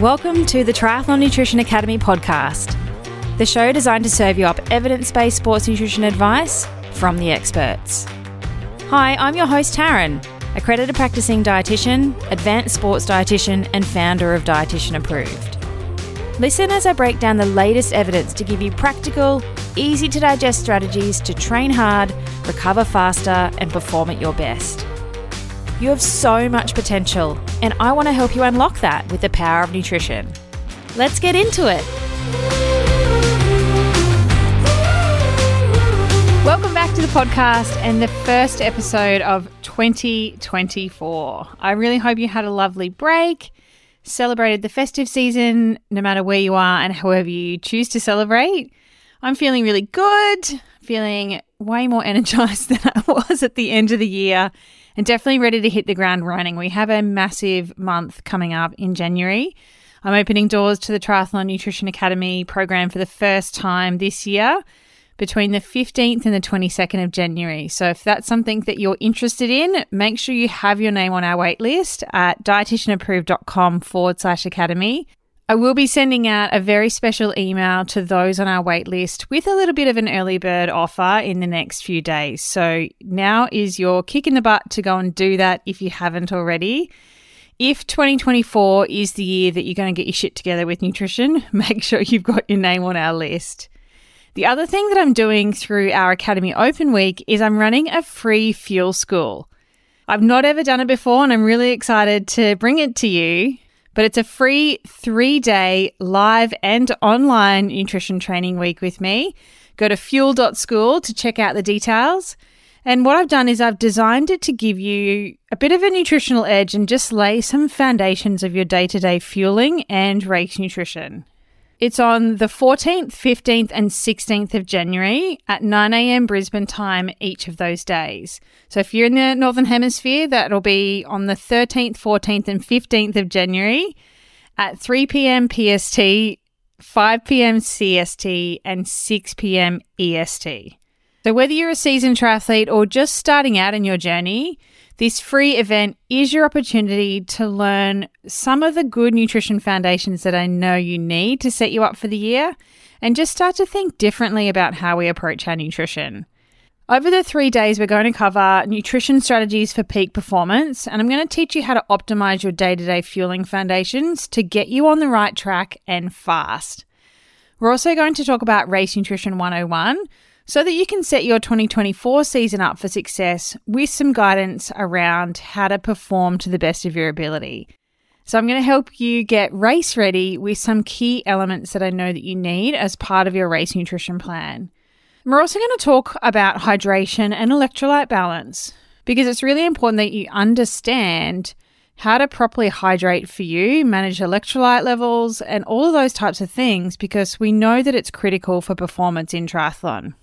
Welcome to the Triathlon Nutrition Academy podcast, the show designed to serve you up evidence based sports nutrition advice from the experts. Hi, I'm your host, Taryn, accredited practicing dietitian, advanced sports dietitian, and founder of Dietitian Approved. Listen as I break down the latest evidence to give you practical, easy to digest strategies to train hard, recover faster, and perform at your best. You have so much potential, and I want to help you unlock that with the power of nutrition. Let's get into it. Welcome back to the podcast and the first episode of 2024. I really hope you had a lovely break, celebrated the festive season, no matter where you are and however you choose to celebrate. I'm feeling really good, feeling way more energized than I was at the end of the year and definitely ready to hit the ground running. We have a massive month coming up in January. I'm opening doors to the Triathlon Nutrition Academy program for the first time this year between the 15th and the 22nd of January. So if that's something that you're interested in, make sure you have your name on our waitlist at dietitianapproved.com forward slash academy. I will be sending out a very special email to those on our waitlist with a little bit of an early bird offer in the next few days. So now is your kick in the butt to go and do that if you haven't already. If 2024 is the year that you're going to get your shit together with nutrition, make sure you've got your name on our list. The other thing that I'm doing through our Academy Open Week is I'm running a free fuel school. I've not ever done it before and I'm really excited to bring it to you but it's a free three day live and online nutrition training week with me. Go to fuel.school to check out the details. And what I've done is I've designed it to give you a bit of a nutritional edge and just lay some foundations of your day to day fueling and race nutrition. It's on the 14th, 15th, and 16th of January at 9 a.m. Brisbane time each of those days. So if you're in the Northern Hemisphere, that'll be on the 13th, 14th, and 15th of January at 3 p.m. PST, 5 p.m. CST, and 6 p.m. EST. So whether you're a seasoned triathlete or just starting out in your journey, this free event is your opportunity to learn some of the good nutrition foundations that I know you need to set you up for the year and just start to think differently about how we approach our nutrition. Over the three days, we're going to cover nutrition strategies for peak performance, and I'm going to teach you how to optimize your day to day fueling foundations to get you on the right track and fast. We're also going to talk about Race Nutrition 101, so that you can set your 2024 season up for success with some guidance around how to perform to the best of your ability. So, I'm going to help you get race ready with some key elements that I know that you need as part of your race nutrition plan. We're also going to talk about hydration and electrolyte balance because it's really important that you understand how to properly hydrate for you, manage electrolyte levels, and all of those types of things because we know that it's critical for performance in triathlon.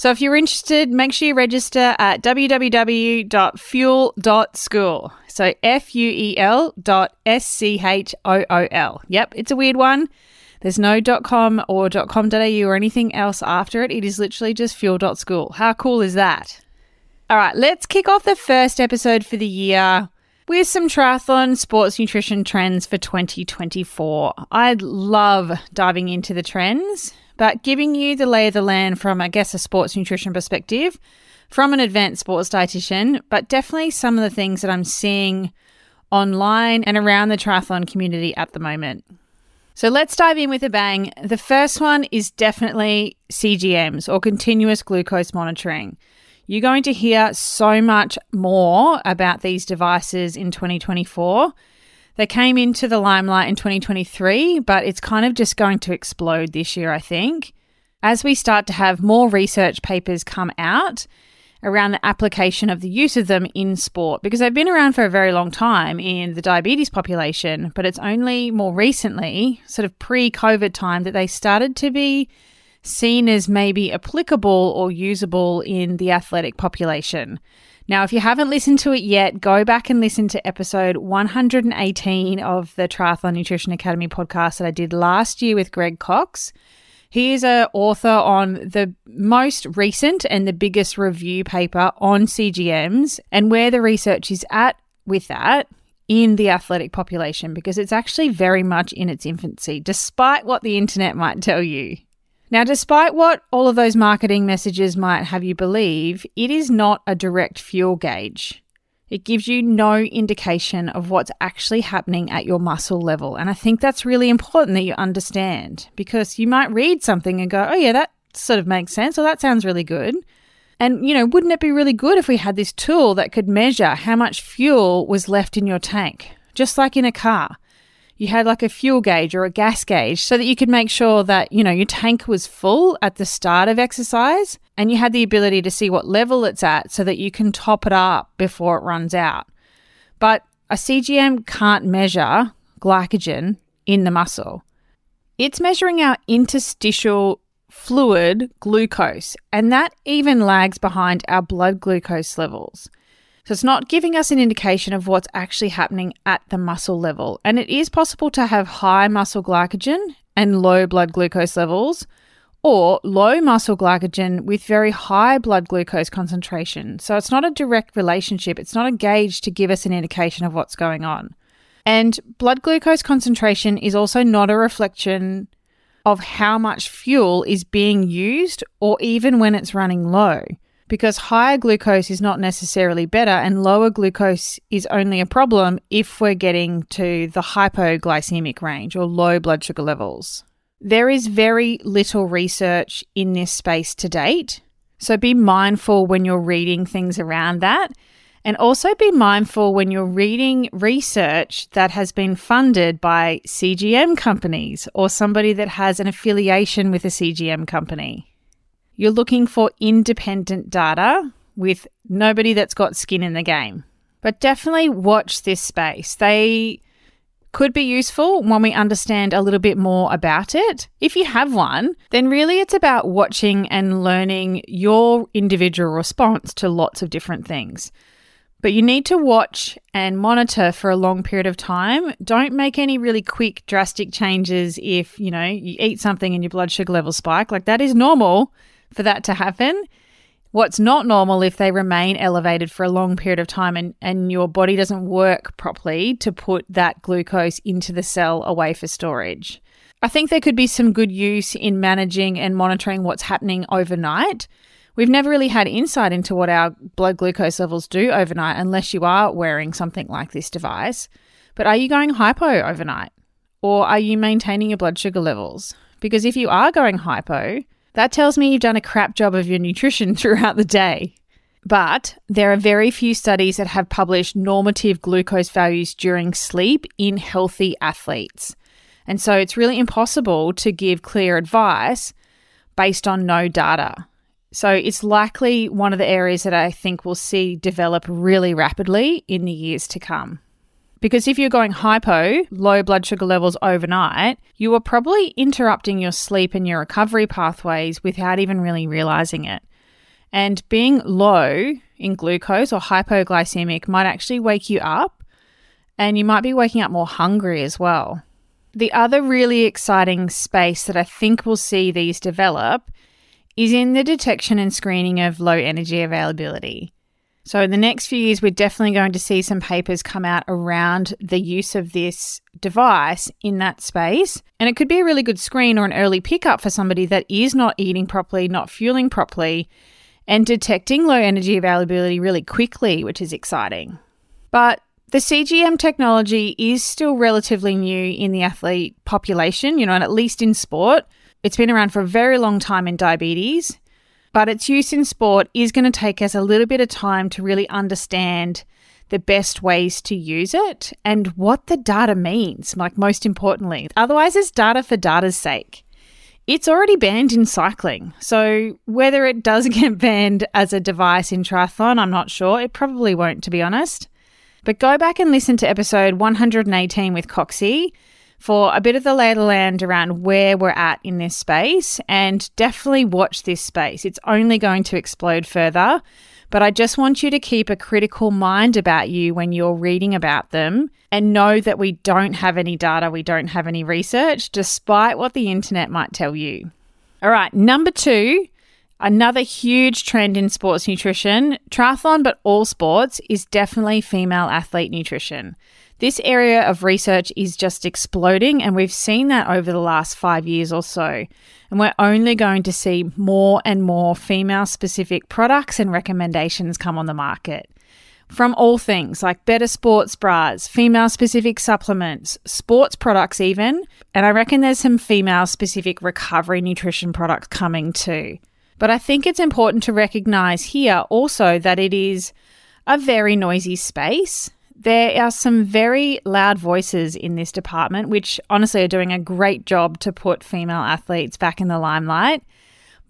So if you're interested, make sure you register at www.fuel.school. So F U E L dot S C H O O L. Yep, it's a weird one. There's no .com or .com.au or anything else after it. It is literally just fuel.school. How cool is that? All right, let's kick off the first episode for the year with some triathlon sports nutrition trends for 2024. I love diving into the trends but giving you the lay of the land from, I guess, a sports nutrition perspective, from an advanced sports dietitian, but definitely some of the things that I'm seeing online and around the triathlon community at the moment. So let's dive in with a bang. The first one is definitely CGMs or continuous glucose monitoring. You're going to hear so much more about these devices in 2024 they came into the limelight in 2023, but it's kind of just going to explode this year, I think. As we start to have more research papers come out around the application of the use of them in sport, because they've been around for a very long time in the diabetes population, but it's only more recently, sort of pre COVID time, that they started to be seen as maybe applicable or usable in the athletic population. Now, if you haven't listened to it yet, go back and listen to episode 118 of the Triathlon Nutrition Academy podcast that I did last year with Greg Cox. He is an author on the most recent and the biggest review paper on CGMs and where the research is at with that in the athletic population because it's actually very much in its infancy, despite what the internet might tell you. Now, despite what all of those marketing messages might have you believe, it is not a direct fuel gauge. It gives you no indication of what's actually happening at your muscle level. And I think that's really important that you understand because you might read something and go, oh, yeah, that sort of makes sense, or that sounds really good. And, you know, wouldn't it be really good if we had this tool that could measure how much fuel was left in your tank, just like in a car? You had like a fuel gauge or a gas gauge so that you could make sure that, you know, your tank was full at the start of exercise and you had the ability to see what level it's at so that you can top it up before it runs out. But a CGM can't measure glycogen in the muscle. It's measuring our interstitial fluid glucose, and that even lags behind our blood glucose levels. So it's not giving us an indication of what's actually happening at the muscle level. And it is possible to have high muscle glycogen and low blood glucose levels, or low muscle glycogen with very high blood glucose concentration. So it's not a direct relationship, it's not a gauge to give us an indication of what's going on. And blood glucose concentration is also not a reflection of how much fuel is being used or even when it's running low because higher glucose is not necessarily better and lower glucose is only a problem if we're getting to the hypoglycemic range or low blood sugar levels. There is very little research in this space to date, so be mindful when you're reading things around that. And also be mindful when you're reading research that has been funded by CGM companies or somebody that has an affiliation with a CGM company. You're looking for independent data with nobody that's got skin in the game. But definitely watch this space. They could be useful when we understand a little bit more about it. If you have one, then really it's about watching and learning your individual response to lots of different things. But you need to watch and monitor for a long period of time. Don't make any really quick, drastic changes if, you know, you eat something and your blood sugar levels spike. Like that is normal for that to happen. What's not normal if they remain elevated for a long period of time and, and your body doesn't work properly to put that glucose into the cell away for storage. I think there could be some good use in managing and monitoring what's happening overnight. We've never really had insight into what our blood glucose levels do overnight unless you are wearing something like this device. But are you going hypo overnight? Or are you maintaining your blood sugar levels? Because if you are going hypo, that tells me you've done a crap job of your nutrition throughout the day. But there are very few studies that have published normative glucose values during sleep in healthy athletes. And so it's really impossible to give clear advice based on no data. So it's likely one of the areas that I think we'll see develop really rapidly in the years to come. Because if you're going hypo, low blood sugar levels overnight, you are probably interrupting your sleep and your recovery pathways without even really realizing it. And being low in glucose or hypoglycemic might actually wake you up, and you might be waking up more hungry as well. The other really exciting space that I think we'll see these develop is in the detection and screening of low energy availability. So, in the next few years, we're definitely going to see some papers come out around the use of this device in that space. And it could be a really good screen or an early pickup for somebody that is not eating properly, not fueling properly, and detecting low energy availability really quickly, which is exciting. But the CGM technology is still relatively new in the athlete population, you know, and at least in sport. It's been around for a very long time in diabetes. But its use in sport is going to take us a little bit of time to really understand the best ways to use it and what the data means, like most importantly. Otherwise, it's data for data's sake. It's already banned in cycling. So, whether it does get banned as a device in triathlon, I'm not sure. It probably won't, to be honest. But go back and listen to episode 118 with Coxie for a bit of the lay of the land around where we're at in this space and definitely watch this space. It's only going to explode further. But I just want you to keep a critical mind about you when you're reading about them and know that we don't have any data, we don't have any research, despite what the internet might tell you. All right, number two Another huge trend in sports nutrition, triathlon, but all sports, is definitely female athlete nutrition. This area of research is just exploding, and we've seen that over the last five years or so. And we're only going to see more and more female specific products and recommendations come on the market from all things like better sports bras, female specific supplements, sports products, even. And I reckon there's some female specific recovery nutrition products coming too. But I think it's important to recognize here also that it is a very noisy space. There are some very loud voices in this department, which honestly are doing a great job to put female athletes back in the limelight.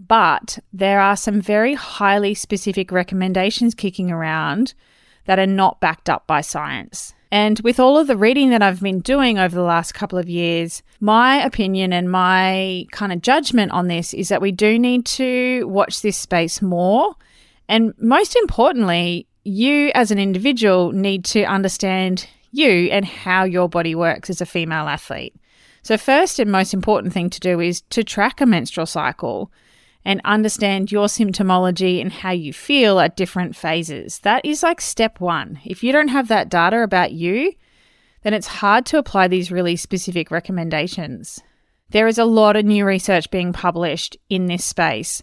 But there are some very highly specific recommendations kicking around that are not backed up by science. And with all of the reading that I've been doing over the last couple of years, my opinion and my kind of judgment on this is that we do need to watch this space more. And most importantly, you as an individual need to understand you and how your body works as a female athlete. So, first and most important thing to do is to track a menstrual cycle and understand your symptomology and how you feel at different phases. That is like step one. If you don't have that data about you, then it's hard to apply these really specific recommendations. There is a lot of new research being published in this space.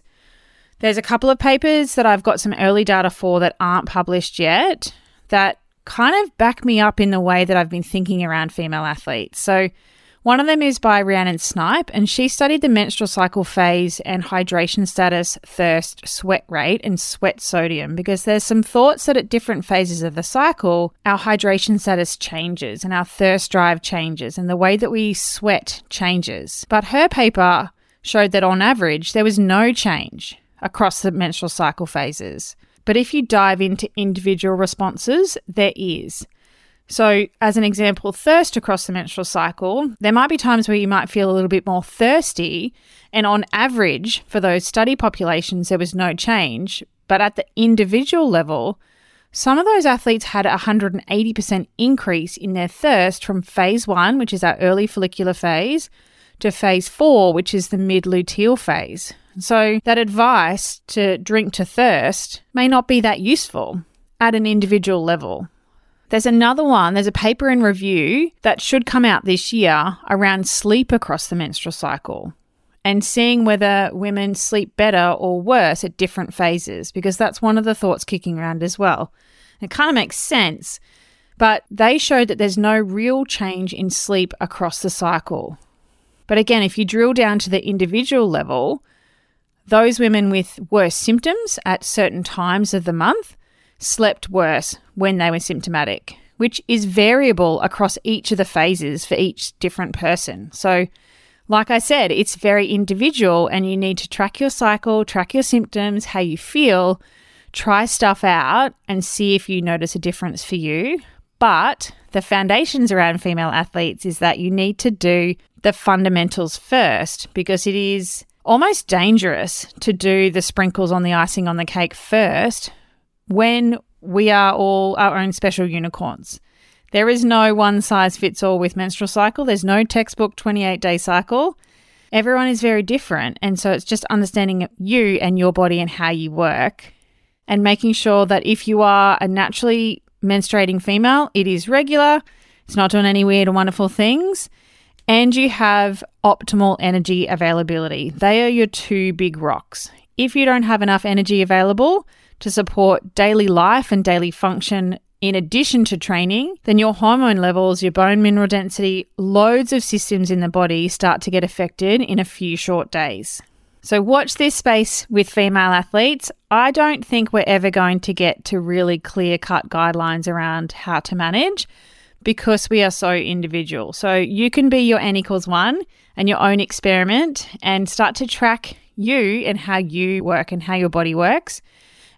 There's a couple of papers that I've got some early data for that aren't published yet that kind of back me up in the way that I've been thinking around female athletes. So, one of them is by Rhiannon Snipe, and she studied the menstrual cycle phase and hydration status, thirst, sweat rate, and sweat sodium because there's some thoughts that at different phases of the cycle, our hydration status changes and our thirst drive changes and the way that we sweat changes. But her paper showed that on average, there was no change across the menstrual cycle phases. But if you dive into individual responses, there is. So, as an example, thirst across the menstrual cycle, there might be times where you might feel a little bit more thirsty. And on average, for those study populations, there was no change. But at the individual level, some of those athletes had a 180% increase in their thirst from phase one, which is our early follicular phase, to phase four, which is the mid luteal phase. So, that advice to drink to thirst may not be that useful at an individual level. There's another one, there's a paper in review that should come out this year around sleep across the menstrual cycle and seeing whether women sleep better or worse at different phases, because that's one of the thoughts kicking around as well. It kind of makes sense, but they showed that there's no real change in sleep across the cycle. But again, if you drill down to the individual level, those women with worse symptoms at certain times of the month slept worse when they were symptomatic, which is variable across each of the phases for each different person. So, like I said, it's very individual, and you need to track your cycle, track your symptoms, how you feel, try stuff out, and see if you notice a difference for you. But the foundations around female athletes is that you need to do the fundamentals first because it is almost dangerous to do the sprinkles on the icing on the cake first when we are all our own special unicorns. There is no one size fits all with menstrual cycle. There's no textbook 28 day cycle. Everyone is very different. And so it's just understanding you and your body and how you work and making sure that if you are a naturally menstruating female, it is regular, it's not doing any weird or wonderful things, and you have optimal energy availability. They are your two big rocks. If you don't have enough energy available, to support daily life and daily function in addition to training, then your hormone levels, your bone mineral density, loads of systems in the body start to get affected in a few short days. So, watch this space with female athletes. I don't think we're ever going to get to really clear cut guidelines around how to manage because we are so individual. So, you can be your N equals one and your own experiment and start to track you and how you work and how your body works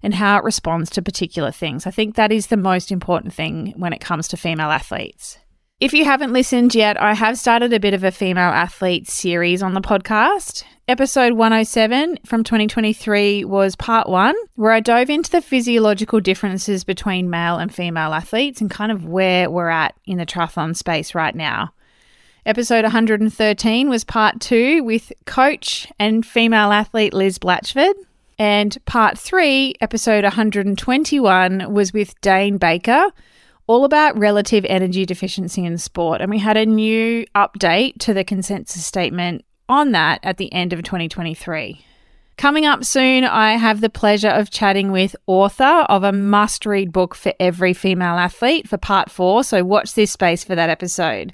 and how it responds to particular things. I think that is the most important thing when it comes to female athletes. If you haven't listened yet, I have started a bit of a female athlete series on the podcast. Episode 107 from 2023 was part one, where I dove into the physiological differences between male and female athletes and kind of where we're at in the triathlon space right now. Episode 113 was part two with coach and female athlete Liz Blatchford. And part three, episode 121, was with Dane Baker, all about relative energy deficiency in sport. And we had a new update to the consensus statement on that at the end of 2023. Coming up soon, I have the pleasure of chatting with author of a must read book for every female athlete for part four. So watch this space for that episode.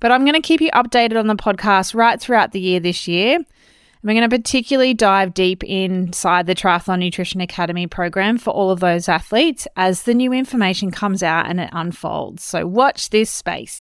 But I'm going to keep you updated on the podcast right throughout the year this year. We're going to particularly dive deep inside the Triathlon Nutrition Academy program for all of those athletes as the new information comes out and it unfolds. So watch this space.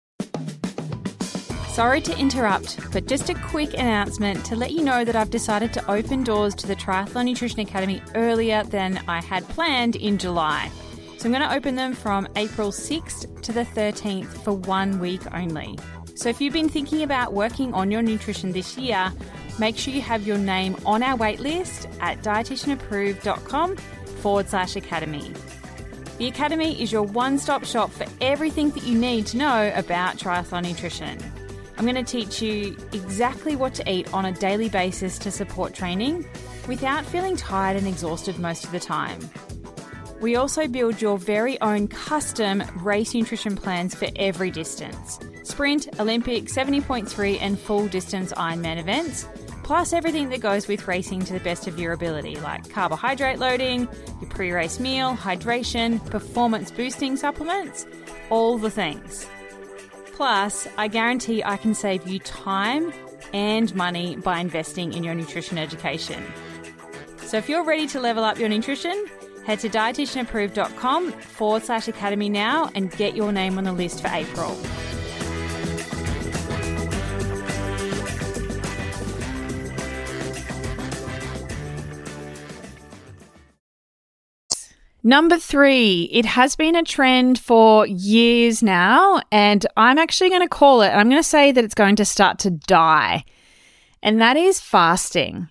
Sorry to interrupt, but just a quick announcement to let you know that I've decided to open doors to the Triathlon Nutrition Academy earlier than I had planned in July. So I'm going to open them from April 6th to the 13th for one week only. So if you've been thinking about working on your nutrition this year, make sure you have your name on our waitlist at dietitianapproved.com forward slash academy. The Academy is your one stop shop for everything that you need to know about triathlon nutrition. I'm going to teach you exactly what to eat on a daily basis to support training without feeling tired and exhausted most of the time. We also build your very own custom race nutrition plans for every distance sprint, Olympic, 70.3, and full distance Ironman events, plus everything that goes with racing to the best of your ability, like carbohydrate loading, your pre race meal, hydration, performance boosting supplements, all the things. Plus, I guarantee I can save you time and money by investing in your nutrition education. So if you're ready to level up your nutrition, head to dietitianapproved.com forward slash academy now and get your name on the list for April. Number three, it has been a trend for years now, and I'm actually going to call it, I'm going to say that it's going to start to die, and that is fasting.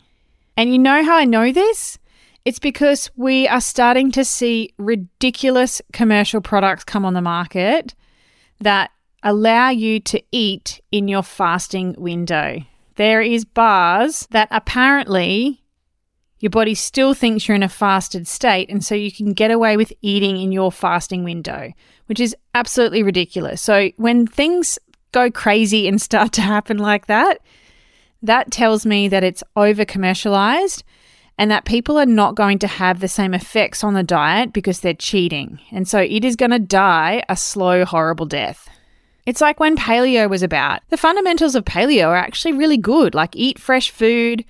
And you know how I know this? It's because we are starting to see ridiculous commercial products come on the market that allow you to eat in your fasting window. There is bars that apparently your body still thinks you're in a fasted state, and so you can get away with eating in your fasting window, which is absolutely ridiculous. So, when things go crazy and start to happen like that, that tells me that it's over commercialized and that people are not going to have the same effects on the diet because they're cheating. And so it is going to die a slow, horrible death. It's like when paleo was about. The fundamentals of paleo are actually really good, like eat fresh food,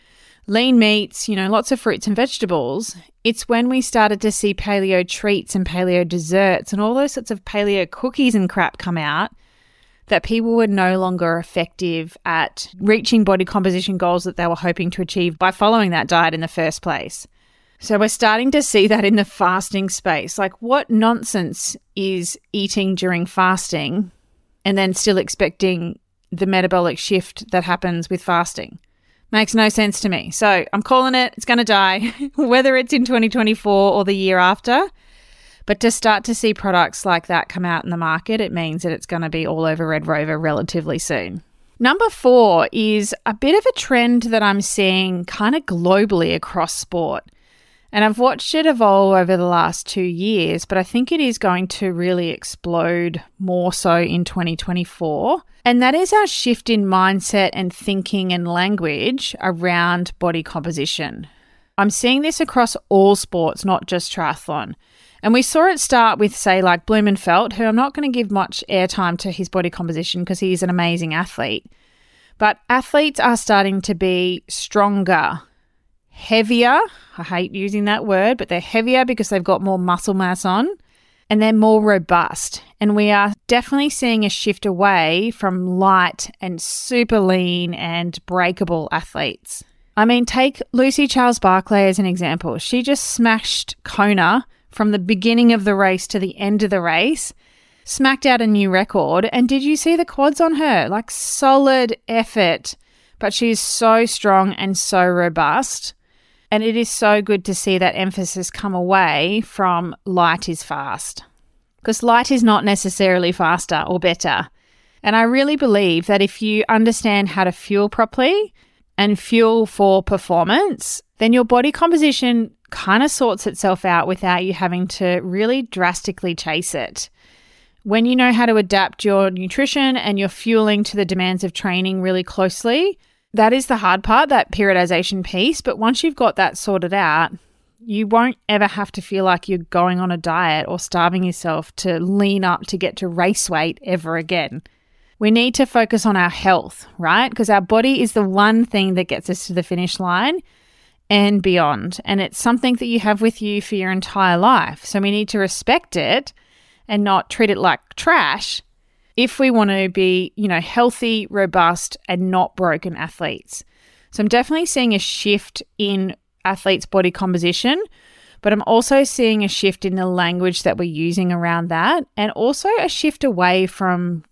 lean meats, you know, lots of fruits and vegetables. It's when we started to see paleo treats and paleo desserts and all those sorts of paleo cookies and crap come out that people were no longer effective at reaching body composition goals that they were hoping to achieve by following that diet in the first place. So we're starting to see that in the fasting space. Like, what nonsense is eating during fasting and then still expecting the metabolic shift that happens with fasting? Makes no sense to me. So I'm calling it, it's going to die, whether it's in 2024 or the year after. But to start to see products like that come out in the market, it means that it's going to be all over Red Rover relatively soon. Number four is a bit of a trend that I'm seeing kind of globally across sport. And I've watched it evolve over the last two years, but I think it is going to really explode more so in 2024. And that is our shift in mindset and thinking and language around body composition. I'm seeing this across all sports, not just triathlon. And we saw it start with, say, like Blummenfelt, who I'm not going to give much airtime to his body composition because he's an amazing athlete. But athletes are starting to be stronger, heavier. I hate using that word, but they're heavier because they've got more muscle mass on and they're more robust. And we are definitely seeing a shift away from light and super lean and breakable athletes. I mean, take Lucy Charles Barclay as an example. She just smashed Kona from the beginning of the race to the end of the race, smacked out a new record. And did you see the quads on her? Like solid effort, but she's so strong and so robust. And it is so good to see that emphasis come away from light is fast. Because light is not necessarily faster or better. And I really believe that if you understand how to fuel properly, and fuel for performance, then your body composition kind of sorts itself out without you having to really drastically chase it. When you know how to adapt your nutrition and your fueling to the demands of training really closely, that is the hard part, that periodization piece. But once you've got that sorted out, you won't ever have to feel like you're going on a diet or starving yourself to lean up to get to race weight ever again. We need to focus on our health, right? Because our body is the one thing that gets us to the finish line and beyond. And it's something that you have with you for your entire life. So we need to respect it and not treat it like trash if we want to be, you know, healthy, robust, and not broken athletes. So I'm definitely seeing a shift in athletes' body composition, but I'm also seeing a shift in the language that we're using around that, and also a shift away from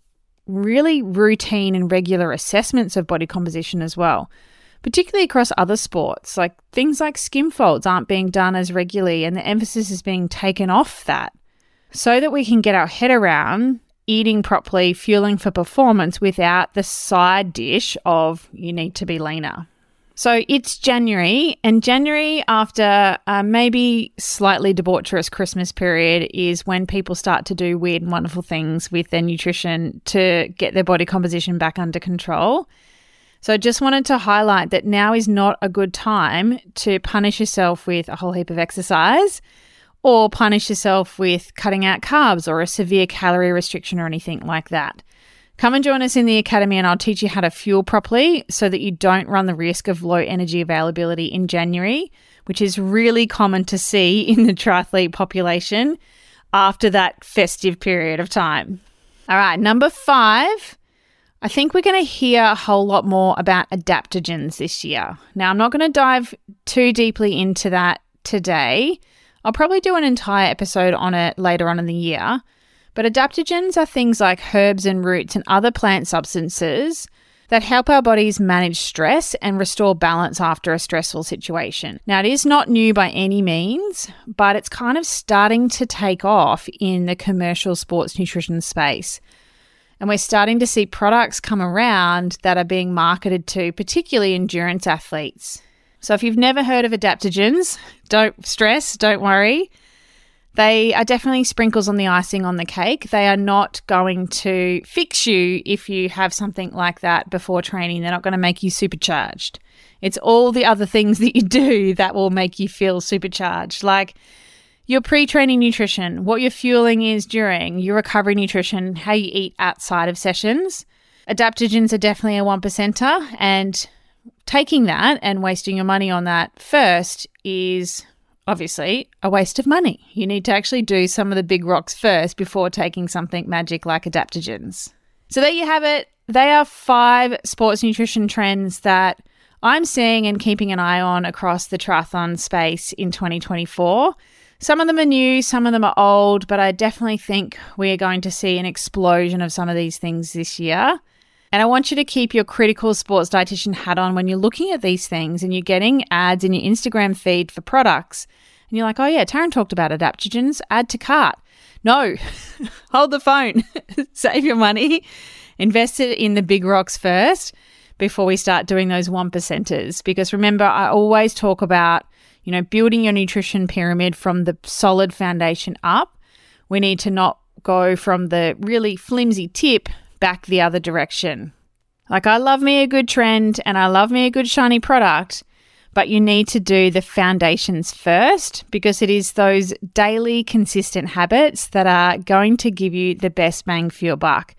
really routine and regular assessments of body composition as well particularly across other sports. Like things like skin folds aren't being done as regularly, and the emphasis is being taken off that so that we can get our head around eating properly, fueling for performance without the side dish of you need to be leaner. So it's January, and January, after uh, maybe slightly debaucherous Christmas period, is when people start to do weird and wonderful things with their nutrition to get their body composition back under control. So I just wanted to highlight that now is not a good time to punish yourself with a whole heap of exercise or punish yourself with cutting out carbs or a severe calorie restriction or anything like that. Come and join us in the academy and I'll teach you how to fuel properly so that you don't run the risk of low energy availability in January, which is really common to see in the triathlete population after that festive period of time. All right, number five I think we're going to hear a whole lot more about adaptogens this year. Now, I'm not going to dive too deeply into that today. I'll probably do an entire episode on it later on in the year. But adaptogens are things like herbs and roots and other plant substances that help our bodies manage stress and restore balance after a stressful situation. Now, it is not new by any means, but it's kind of starting to take off in the commercial sports nutrition space. And we're starting to see products come around that are being marketed to particularly endurance athletes. So if you've never heard of adaptogens, don't stress, don't worry. They are definitely sprinkles on the icing on the cake. They are not going to fix you if you have something like that before training. They're not going to make you supercharged. It's all the other things that you do that will make you feel supercharged. Like your pre training nutrition, what your fueling is during, your recovery nutrition, how you eat outside of sessions. Adaptogens are definitely a one percenter, and taking that and wasting your money on that first is obviously a waste of money. You need to actually do some of the big rocks first before taking something magic like adaptogens. So there you have it. They are five sports nutrition trends that I'm seeing and keeping an eye on across the triathlon space in 2024. Some of them are new, some of them are old, but I definitely think we are going to see an explosion of some of these things this year. And I want you to keep your critical sports dietitian hat on when you're looking at these things and you're getting ads in your Instagram feed for products. And you're like, oh, yeah, Taryn talked about adaptogens, add to cart. No, hold the phone, save your money, invest it in the big rocks first before we start doing those one percenters. Because remember, I always talk about you know, building your nutrition pyramid from the solid foundation up. We need to not go from the really flimsy tip back the other direction. Like, I love me a good trend and I love me a good shiny product, but you need to do the foundations first because it is those daily consistent habits that are going to give you the best bang for your buck.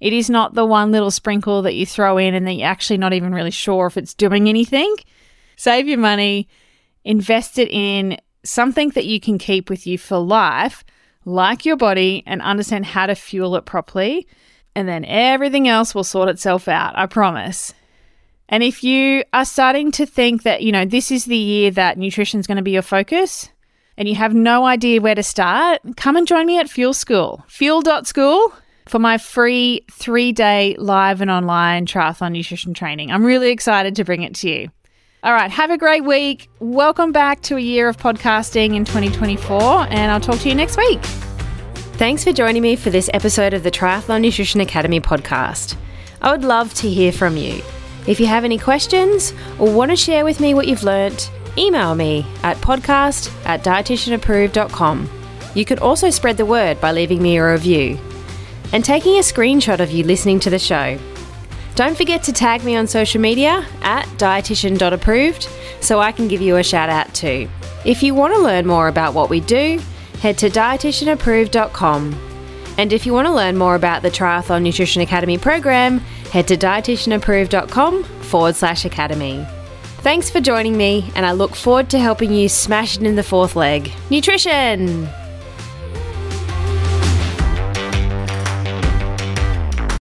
It is not the one little sprinkle that you throw in and that you're actually not even really sure if it's doing anything. Save your money, invest it in something that you can keep with you for life, like your body, and understand how to fuel it properly. And then everything else will sort itself out, I promise. And if you are starting to think that, you know, this is the year that nutrition is going to be your focus and you have no idea where to start, come and join me at Fuel School, fuel.school for my free three day live and online triathlon nutrition training. I'm really excited to bring it to you. All right, have a great week. Welcome back to a year of podcasting in 2024, and I'll talk to you next week. Thanks for joining me for this episode of the Triathlon Nutrition Academy podcast. I would love to hear from you. If you have any questions or want to share with me what you've learnt, email me at podcast at dietitianapproved.com. You could also spread the word by leaving me a review and taking a screenshot of you listening to the show. Don't forget to tag me on social media at dietitian.approved so I can give you a shout out too. If you want to learn more about what we do, head to dietitianapproved.com. And if you want to learn more about the Triathlon Nutrition Academy program, head to dietitianapproved.com forward slash academy. Thanks for joining me, and I look forward to helping you smash it in the fourth leg nutrition!